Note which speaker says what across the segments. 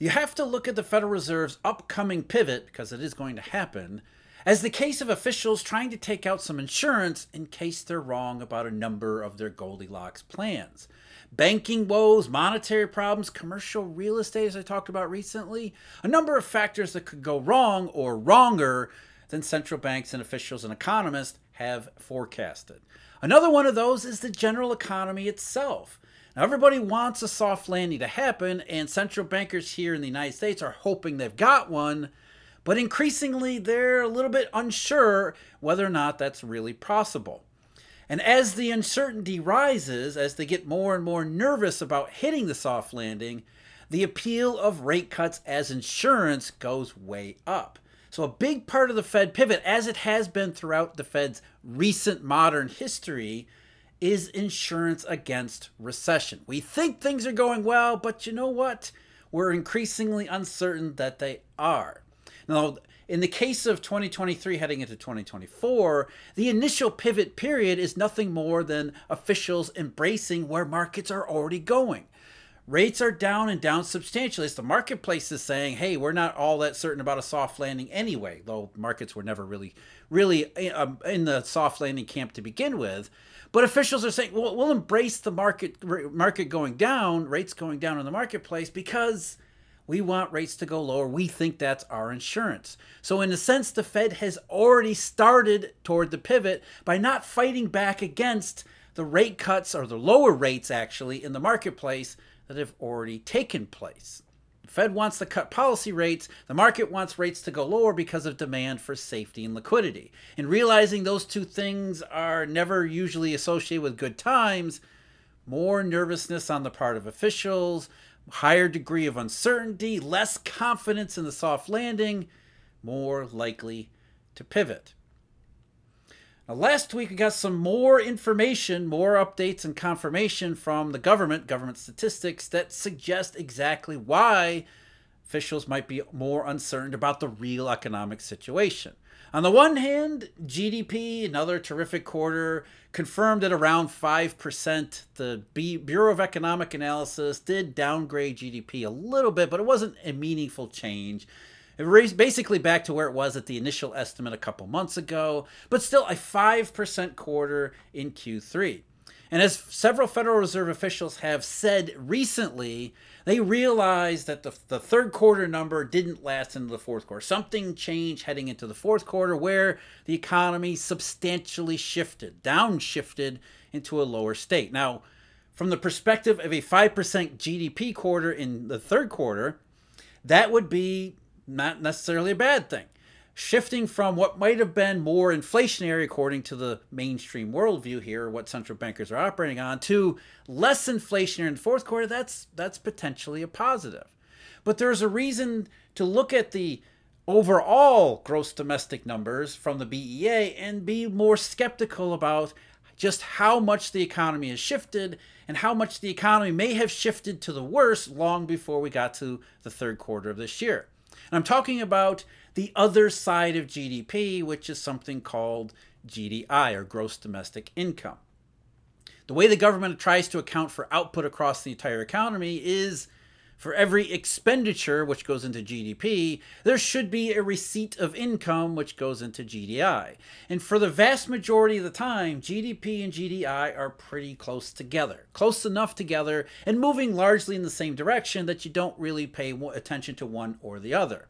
Speaker 1: you have to look at the Federal Reserve's upcoming pivot, because it is going to happen, as the case of officials trying to take out some insurance in case they're wrong about a number of their Goldilocks plans. Banking woes, monetary problems, commercial real estate, as I talked about recently, a number of factors that could go wrong or wronger than central banks and officials and economists have forecasted. Another one of those is the general economy itself. Now, everybody wants a soft landing to happen, and central bankers here in the United States are hoping they've got one, but increasingly they're a little bit unsure whether or not that's really possible. And as the uncertainty rises, as they get more and more nervous about hitting the soft landing, the appeal of rate cuts as insurance goes way up. So, a big part of the Fed pivot, as it has been throughout the Fed's recent modern history, is insurance against recession. We think things are going well, but you know what? We're increasingly uncertain that they are. Now, in the case of 2023 heading into 2024, the initial pivot period is nothing more than officials embracing where markets are already going. Rates are down and down substantially. As the marketplace is saying, hey, we're not all that certain about a soft landing anyway, though markets were never really, really um, in the soft landing camp to begin with. But officials are saying, well, we'll embrace the market market going down, rates going down in the marketplace because we want rates to go lower. We think that's our insurance. So, in a sense, the Fed has already started toward the pivot by not fighting back against the rate cuts or the lower rates actually in the marketplace that have already taken place. Fed wants to cut policy rates, the market wants rates to go lower because of demand for safety and liquidity. And realizing those two things are never usually associated with good times, more nervousness on the part of officials, higher degree of uncertainty, less confidence in the soft landing, more likely to pivot. Now, last week we got some more information, more updates and confirmation from the government, government statistics that suggest exactly why officials might be more uncertain about the real economic situation. On the one hand, GDP, another terrific quarter, confirmed at around 5%. The Bureau of Economic Analysis did downgrade GDP a little bit, but it wasn't a meaningful change. Basically back to where it was at the initial estimate a couple months ago, but still a 5% quarter in Q3. And as several Federal Reserve officials have said recently, they realized that the, the third quarter number didn't last into the fourth quarter. Something changed heading into the fourth quarter where the economy substantially shifted, downshifted into a lower state. Now, from the perspective of a 5% GDP quarter in the third quarter, that would be not necessarily a bad thing. Shifting from what might have been more inflationary, according to the mainstream worldview here, what central bankers are operating on, to less inflationary in the fourth quarter, that's that's potentially a positive. But there's a reason to look at the overall gross domestic numbers from the BEA and be more skeptical about just how much the economy has shifted and how much the economy may have shifted to the worse long before we got to the third quarter of this year. And I'm talking about the other side of GDP, which is something called GDI or gross domestic income. The way the government tries to account for output across the entire economy is for every expenditure, which goes into GDP, there should be a receipt of income, which goes into GDI. And for the vast majority of the time, GDP and GDI are pretty close together, close enough together, and moving largely in the same direction that you don't really pay attention to one or the other.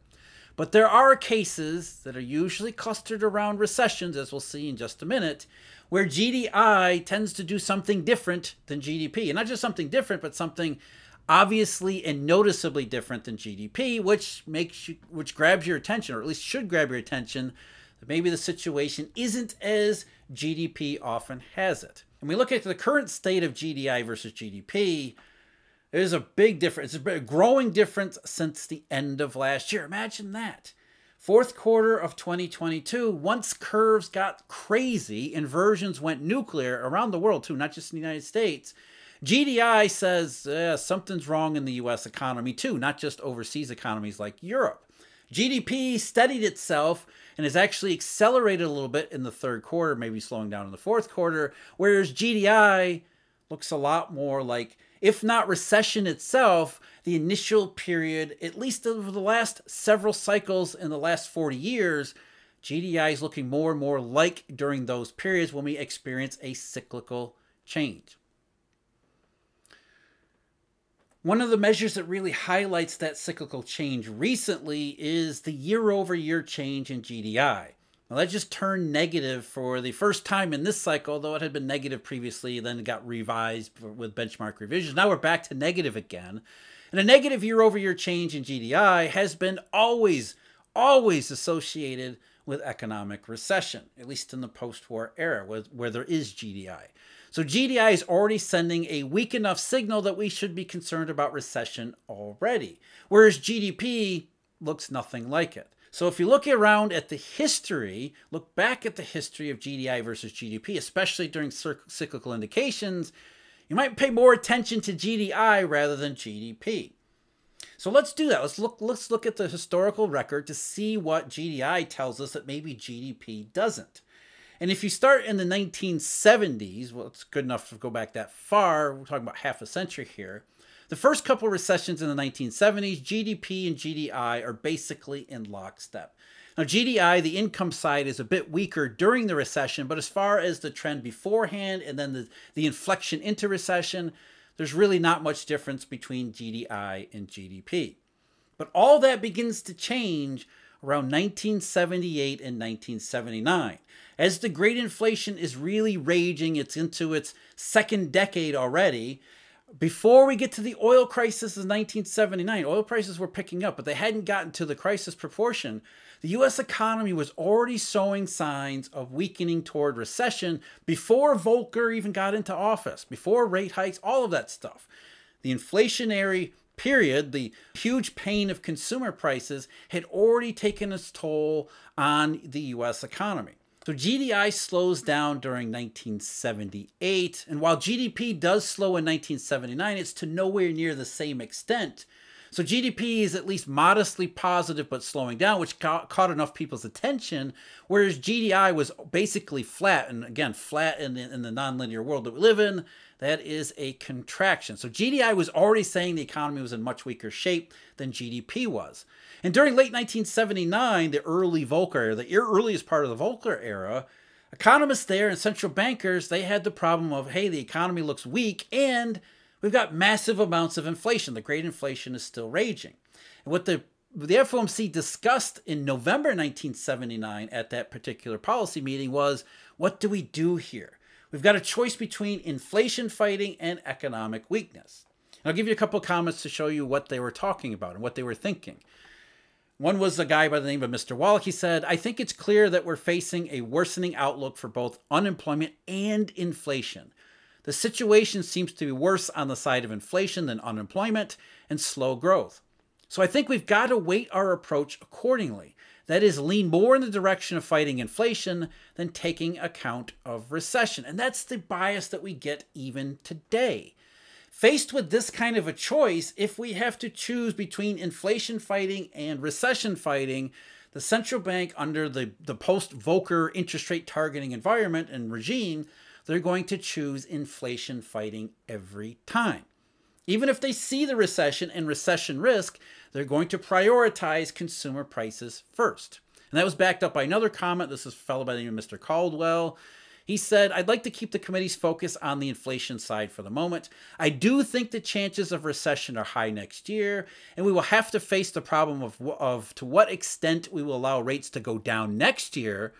Speaker 1: But there are cases that are usually clustered around recessions, as we'll see in just a minute, where GDI tends to do something different than GDP. And not just something different, but something obviously and noticeably different than GDP, which makes you, which grabs your attention, or at least should grab your attention, that maybe the situation isn't as GDP often has it. And we look at the current state of GDI versus GDP, there's a big difference. It's a growing difference since the end of last year. Imagine that. Fourth quarter of 2022, once curves got crazy, inversions went nuclear around the world too, not just in the United States GDI says eh, something's wrong in the US economy too, not just overseas economies like Europe. GDP steadied itself and has actually accelerated a little bit in the third quarter, maybe slowing down in the fourth quarter, whereas GDI looks a lot more like If not recession itself, the initial period, at least over the last several cycles in the last 40 years, GDI is looking more and more like during those periods when we experience a cyclical change. One of the measures that really highlights that cyclical change recently is the year over year change in GDI. Now, that just turned negative for the first time in this cycle, though it had been negative previously, then it got revised with benchmark revisions. Now we're back to negative again. And a negative year over year change in GDI has been always, always associated with economic recession, at least in the post war era where, where there is GDI. So GDI is already sending a weak enough signal that we should be concerned about recession already, whereas GDP looks nothing like it. So if you look around at the history, look back at the history of GDI versus GDP, especially during cyclical indications, you might pay more attention to GDI rather than GDP. So let's do that. Let's look let's look at the historical record to see what GDI tells us that maybe GDP doesn't. And if you start in the 1970s, well, it's good enough to go back that far. We're talking about half a century here. The first couple of recessions in the 1970s, GDP and GDI are basically in lockstep. Now, GDI, the income side, is a bit weaker during the recession, but as far as the trend beforehand and then the, the inflection into recession, there's really not much difference between GDI and GDP. But all that begins to change around 1978 and 1979 as the great inflation is really raging, it's into its second decade already. Before we get to the oil crisis of 1979, oil prices were picking up, but they hadn't gotten to the crisis proportion. The US economy was already showing signs of weakening toward recession before Volcker even got into office, before rate hikes, all of that stuff. The inflationary period, the huge pain of consumer prices had already taken its toll on the US economy. So GDI slows down during 1978, and while GDP does slow in 1979, it's to nowhere near the same extent. So GDP is at least modestly positive but slowing down, which ca- caught enough people's attention, whereas GDI was basically flat. And again, flat in the, in the nonlinear world that we live in, that is a contraction. So GDI was already saying the economy was in much weaker shape than GDP was. And during late 1979, the early Volcker, era, the earliest part of the Volcker era, economists there and central bankers, they had the problem of, hey, the economy looks weak and we've got massive amounts of inflation. The great inflation is still raging. And what the the FOMC discussed in November 1979 at that particular policy meeting was what do we do here? We've got a choice between inflation fighting and economic weakness. And I'll give you a couple comments to show you what they were talking about and what they were thinking. One was a guy by the name of Mr. Wallich. He said, I think it's clear that we're facing a worsening outlook for both unemployment and inflation. The situation seems to be worse on the side of inflation than unemployment and slow growth. So I think we've got to weight our approach accordingly. That is, lean more in the direction of fighting inflation than taking account of recession. And that's the bias that we get even today. Faced with this kind of a choice, if we have to choose between inflation fighting and recession fighting, the central bank, under the, the post Volcker interest rate targeting environment and regime, they're going to choose inflation fighting every time. Even if they see the recession and recession risk, they're going to prioritize consumer prices first. And that was backed up by another comment. This is a fellow by the name of Mr. Coldwell. He said, I'd like to keep the committee's focus on the inflation side for the moment. I do think the chances of recession are high next year, and we will have to face the problem of, of to what extent we will allow rates to go down next year.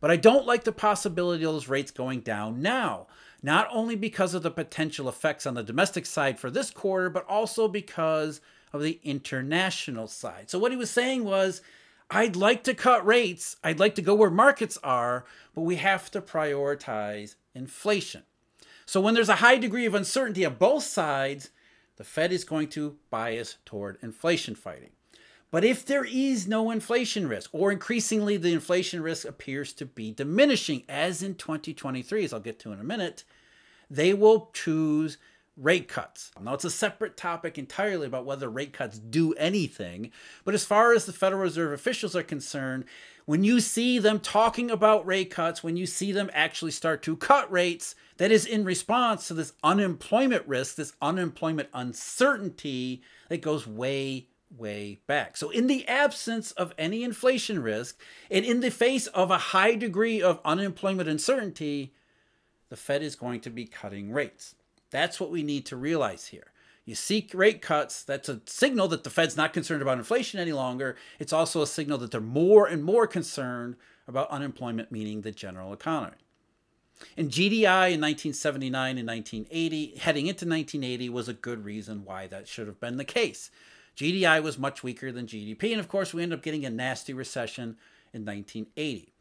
Speaker 1: But I don't like the possibility of those rates going down now, not only because of the potential effects on the domestic side for this quarter, but also because of the international side. So, what he was saying was, I'd like to cut rates. I'd like to go where markets are, but we have to prioritize inflation. So when there's a high degree of uncertainty on both sides, the Fed is going to bias toward inflation fighting. But if there is no inflation risk, or increasingly the inflation risk appears to be diminishing, as in 2023, as I'll get to in a minute, they will choose rate cuts. Now, it's a separate topic entirely about whether rate cuts do anything, but as far as the Federal Reserve officials are concerned, when you see them talking about rate cuts, when you see them actually start to cut rates, that is in response to this unemployment risk, this unemployment uncertainty that goes way, way back. So, in the absence of any inflation risk and in the face of a high degree of unemployment uncertainty, the Fed is going to be cutting rates. That's what we need to realize here. You seek rate cuts, that's a signal that the Fed's not concerned about inflation any longer. It's also a signal that they're more and more concerned about unemployment, meaning the general economy. And GDI in 1979 and 1980, heading into 1980, was a good reason why that should have been the case. GDI was much weaker than GDP, and of course, we ended up getting a nasty recession in 1980.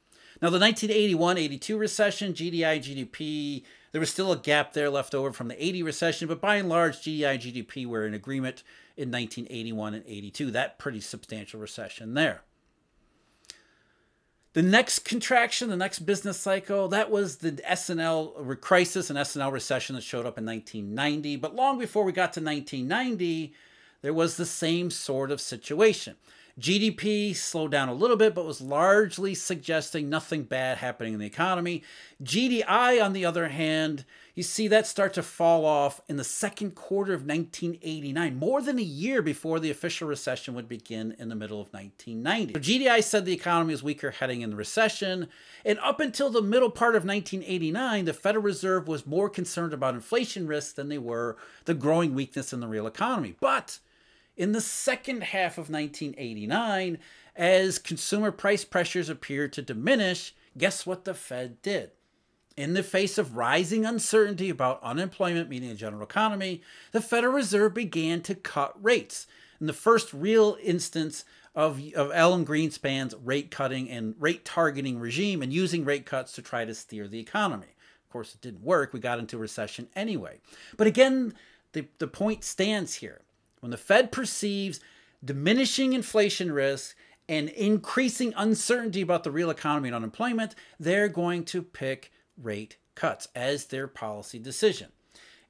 Speaker 1: Now, the 1981 82 recession, GDI GDP, there was still a gap there left over from the 80 recession, but by and large, GDI GDP were in agreement in 1981 and 82. That pretty substantial recession there. The next contraction, the next business cycle, that was the S&L crisis and S&L recession that showed up in 1990. But long before we got to 1990, there was the same sort of situation. GDP slowed down a little bit, but was largely suggesting nothing bad happening in the economy. GDI, on the other hand, you see that start to fall off in the second quarter of 1989, more than a year before the official recession would begin in the middle of 1990. So GDI said the economy was weaker heading in the recession, and up until the middle part of 1989, the Federal Reserve was more concerned about inflation risks than they were the growing weakness in the real economy. But in the second half of 1989, as consumer price pressures appeared to diminish, guess what the Fed did? In the face of rising uncertainty about unemployment, meaning the general economy, the Federal Reserve began to cut rates. In the first real instance of, of Alan Greenspan's rate cutting and rate targeting regime and using rate cuts to try to steer the economy. Of course, it didn't work. We got into recession anyway. But again, the, the point stands here. When the Fed perceives diminishing inflation risk and increasing uncertainty about the real economy and unemployment, they're going to pick rate cuts as their policy decision.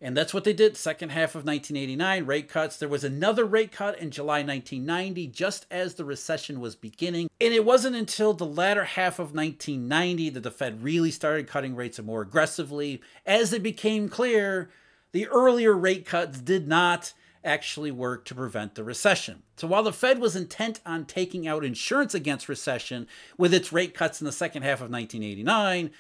Speaker 1: And that's what they did second half of 1989 rate cuts. There was another rate cut in July 1990 just as the recession was beginning. And it wasn't until the latter half of 1990 that the Fed really started cutting rates more aggressively. As it became clear the earlier rate cuts did not actually work to prevent the recession. So while the Fed was intent on taking out insurance against recession with its rate cuts in the second half of 1989,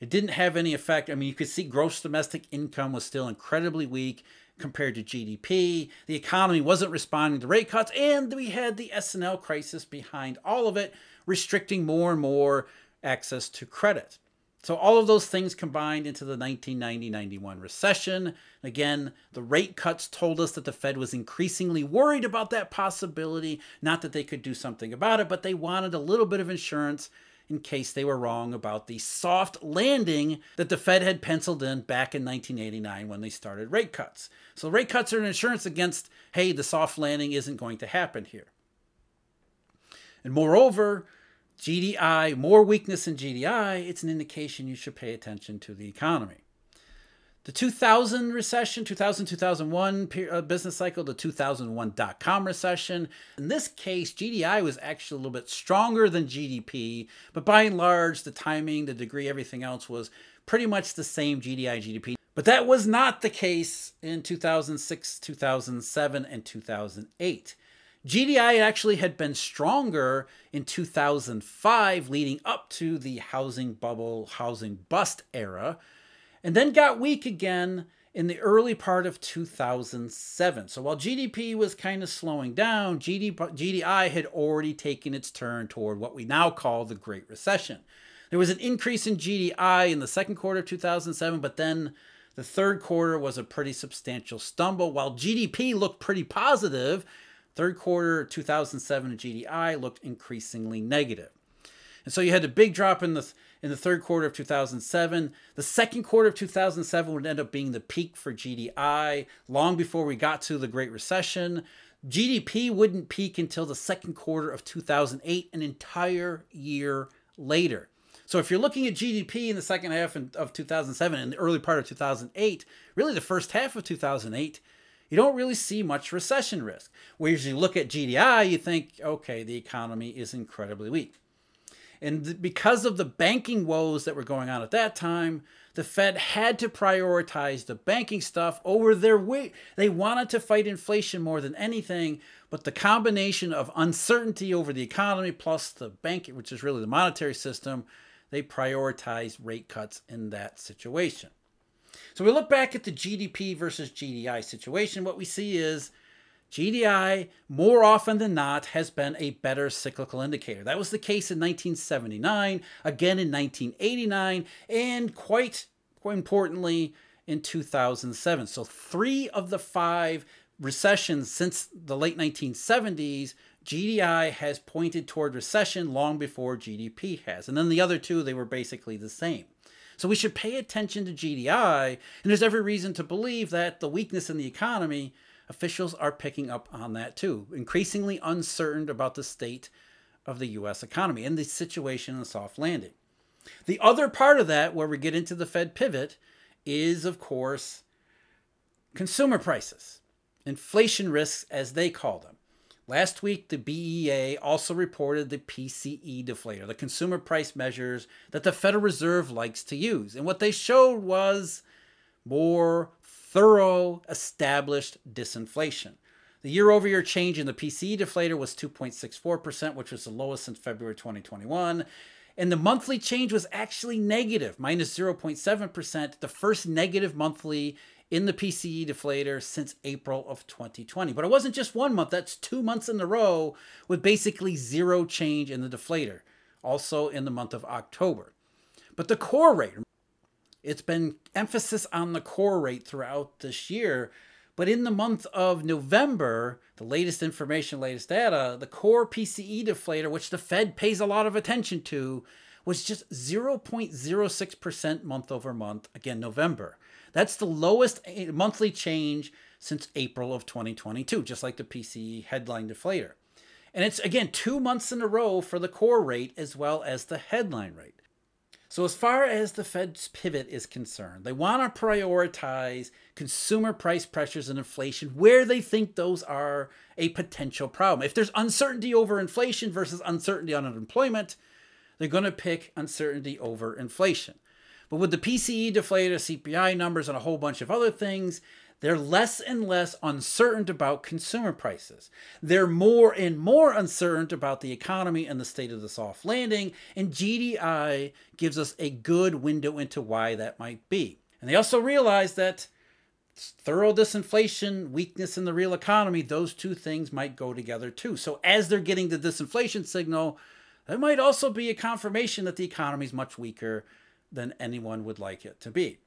Speaker 1: it didn't have any effect. I mean, you could see gross domestic income was still incredibly weak compared to GDP. The economy wasn't responding to rate cuts, and we had the S&L crisis behind all of it, restricting more and more access to credit. So all of those things combined into the 1990-91 recession. Again, the rate cuts told us that the Fed was increasingly worried about that possibility, not that they could do something about it, but they wanted a little bit of insurance in case they were wrong about the soft landing that the Fed had penciled in back in 1989 when they started rate cuts. So rate cuts are an insurance against, hey, the soft landing isn't going to happen here. And moreover, GDI, more weakness in GDI, it's an indication you should pay attention to the economy. The 2000 recession, 2000 2001 uh, business cycle, the 2001 dot com recession. In this case, GDI was actually a little bit stronger than GDP, but by and large, the timing, the degree, everything else was pretty much the same GDI GDP. But that was not the case in 2006, 2007, and 2008. GDI actually had been stronger in 2005, leading up to the housing bubble, housing bust era, and then got weak again in the early part of 2007. So while GDP was kind of slowing down, GDI had already taken its turn toward what we now call the Great Recession. There was an increase in GDI in the second quarter of 2007, but then the third quarter was a pretty substantial stumble. While GDP looked pretty positive, Third quarter 2007 GDI looked increasingly negative. And so you had a big drop in the in the third quarter of 2007. The second quarter of 2007 would end up being the peak for GDI long before we got to the Great Recession. GDP wouldn't peak until the second quarter of 2008, an entire year later. So if you're looking at GDP in the second half of 2007 and the early part of 2008, really the first half of 2008, you don't really see much recession risk. Whereas you look at GDI, you think, okay, the economy is incredibly weak. And because of the banking woes that were going on at that time, the Fed had to prioritize the banking stuff over their weight. They wanted to fight inflation more than anything, but the combination of uncertainty over the economy plus the banking, which is really the monetary system, they prioritized rate cuts in that situation. So we look back at the GDP versus GDI situation. What we see is GDI, more often than not, has been a better cyclical indicator. That was the case in 1979, again in 1989, and quite, quite importantly, in 2007. So, three of the five recessions since the late 1970s, GDI has pointed toward recession long before GDP has. And then the other two, they were basically the same. So we should pay attention to GDI, and there's every reason to believe that the weakness in the economy officials are picking up on that too, increasingly uncertain about the state of the US economy and the situation in the soft landing. The other part of that, where we get into the Fed pivot, is of course consumer prices, inflation risks as they call them. Last week, the BEA also reported the PCE deflator, the consumer price measures that the Federal Reserve likes to use. And what they showed was more thorough, established disinflation. The year over year change in the PCE deflator was 2.64%, which was the lowest since February 2021. And the monthly change was actually negative, minus 0.7%, the first negative monthly in the PCE deflator since April of 2020. But it wasn't just one month, that's two months in a row with basically zero change in the deflator, also in the month of October. But the core rate, it's been emphasis on the core rate throughout this year. But in the month of November, the latest information, latest data, the core PCE deflator, which the Fed pays a lot of attention to, was just 0.06% month over month, again, November. That's the lowest eh, monthly change since April of 2022, just like the PCE headline deflator. And it's again two months in a row for the core rate as well as the headline rate. So, as far as the Fed's pivot is concerned, they want to prioritize consumer price pressures and inflation where they think those are a potential problem. If there's uncertainty over inflation versus uncertainty on unemployment, they're going to pick uncertainty over inflation. But with the PCE deflator, CPI numbers, and a whole bunch of other things, they're less and less uncertain about consumer prices. They're more and more uncertain about the economy and the state of the soft landing, and GDI gives us a good window into why that might be. And they also realize that thorough disinflation, weakness in the real economy, those two things might go together too. So as they're getting the disinflation signal, that might also be a confirmation that the economy is much weaker than anyone would like it to be.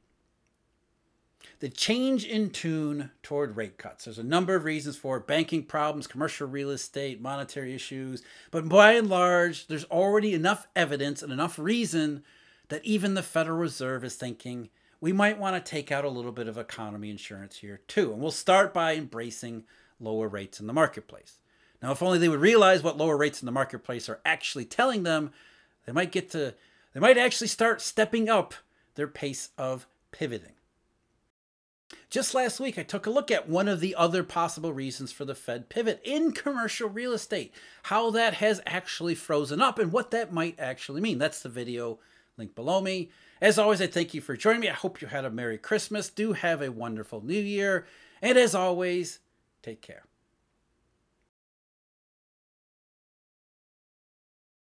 Speaker 1: The change in tune toward rate cuts. There's a number of reasons for it banking problems, commercial real estate, monetary issues. But by and large, there's already enough evidence and enough reason that even the Federal Reserve is thinking we might want to take out a little bit of economy insurance here too. And we'll start by embracing lower rates in the marketplace. Now, if only they would realize what lower rates in the marketplace are actually telling them, they might get to they might actually start stepping up their pace of pivoting. Just last week, I took a look at one of the other possible reasons for the Fed pivot in commercial real estate, how that has actually frozen up and what that might actually mean. That's the video link below me. As always, I thank you for joining me. I hope you had a Merry Christmas. Do have a wonderful New Year. And as always, take care.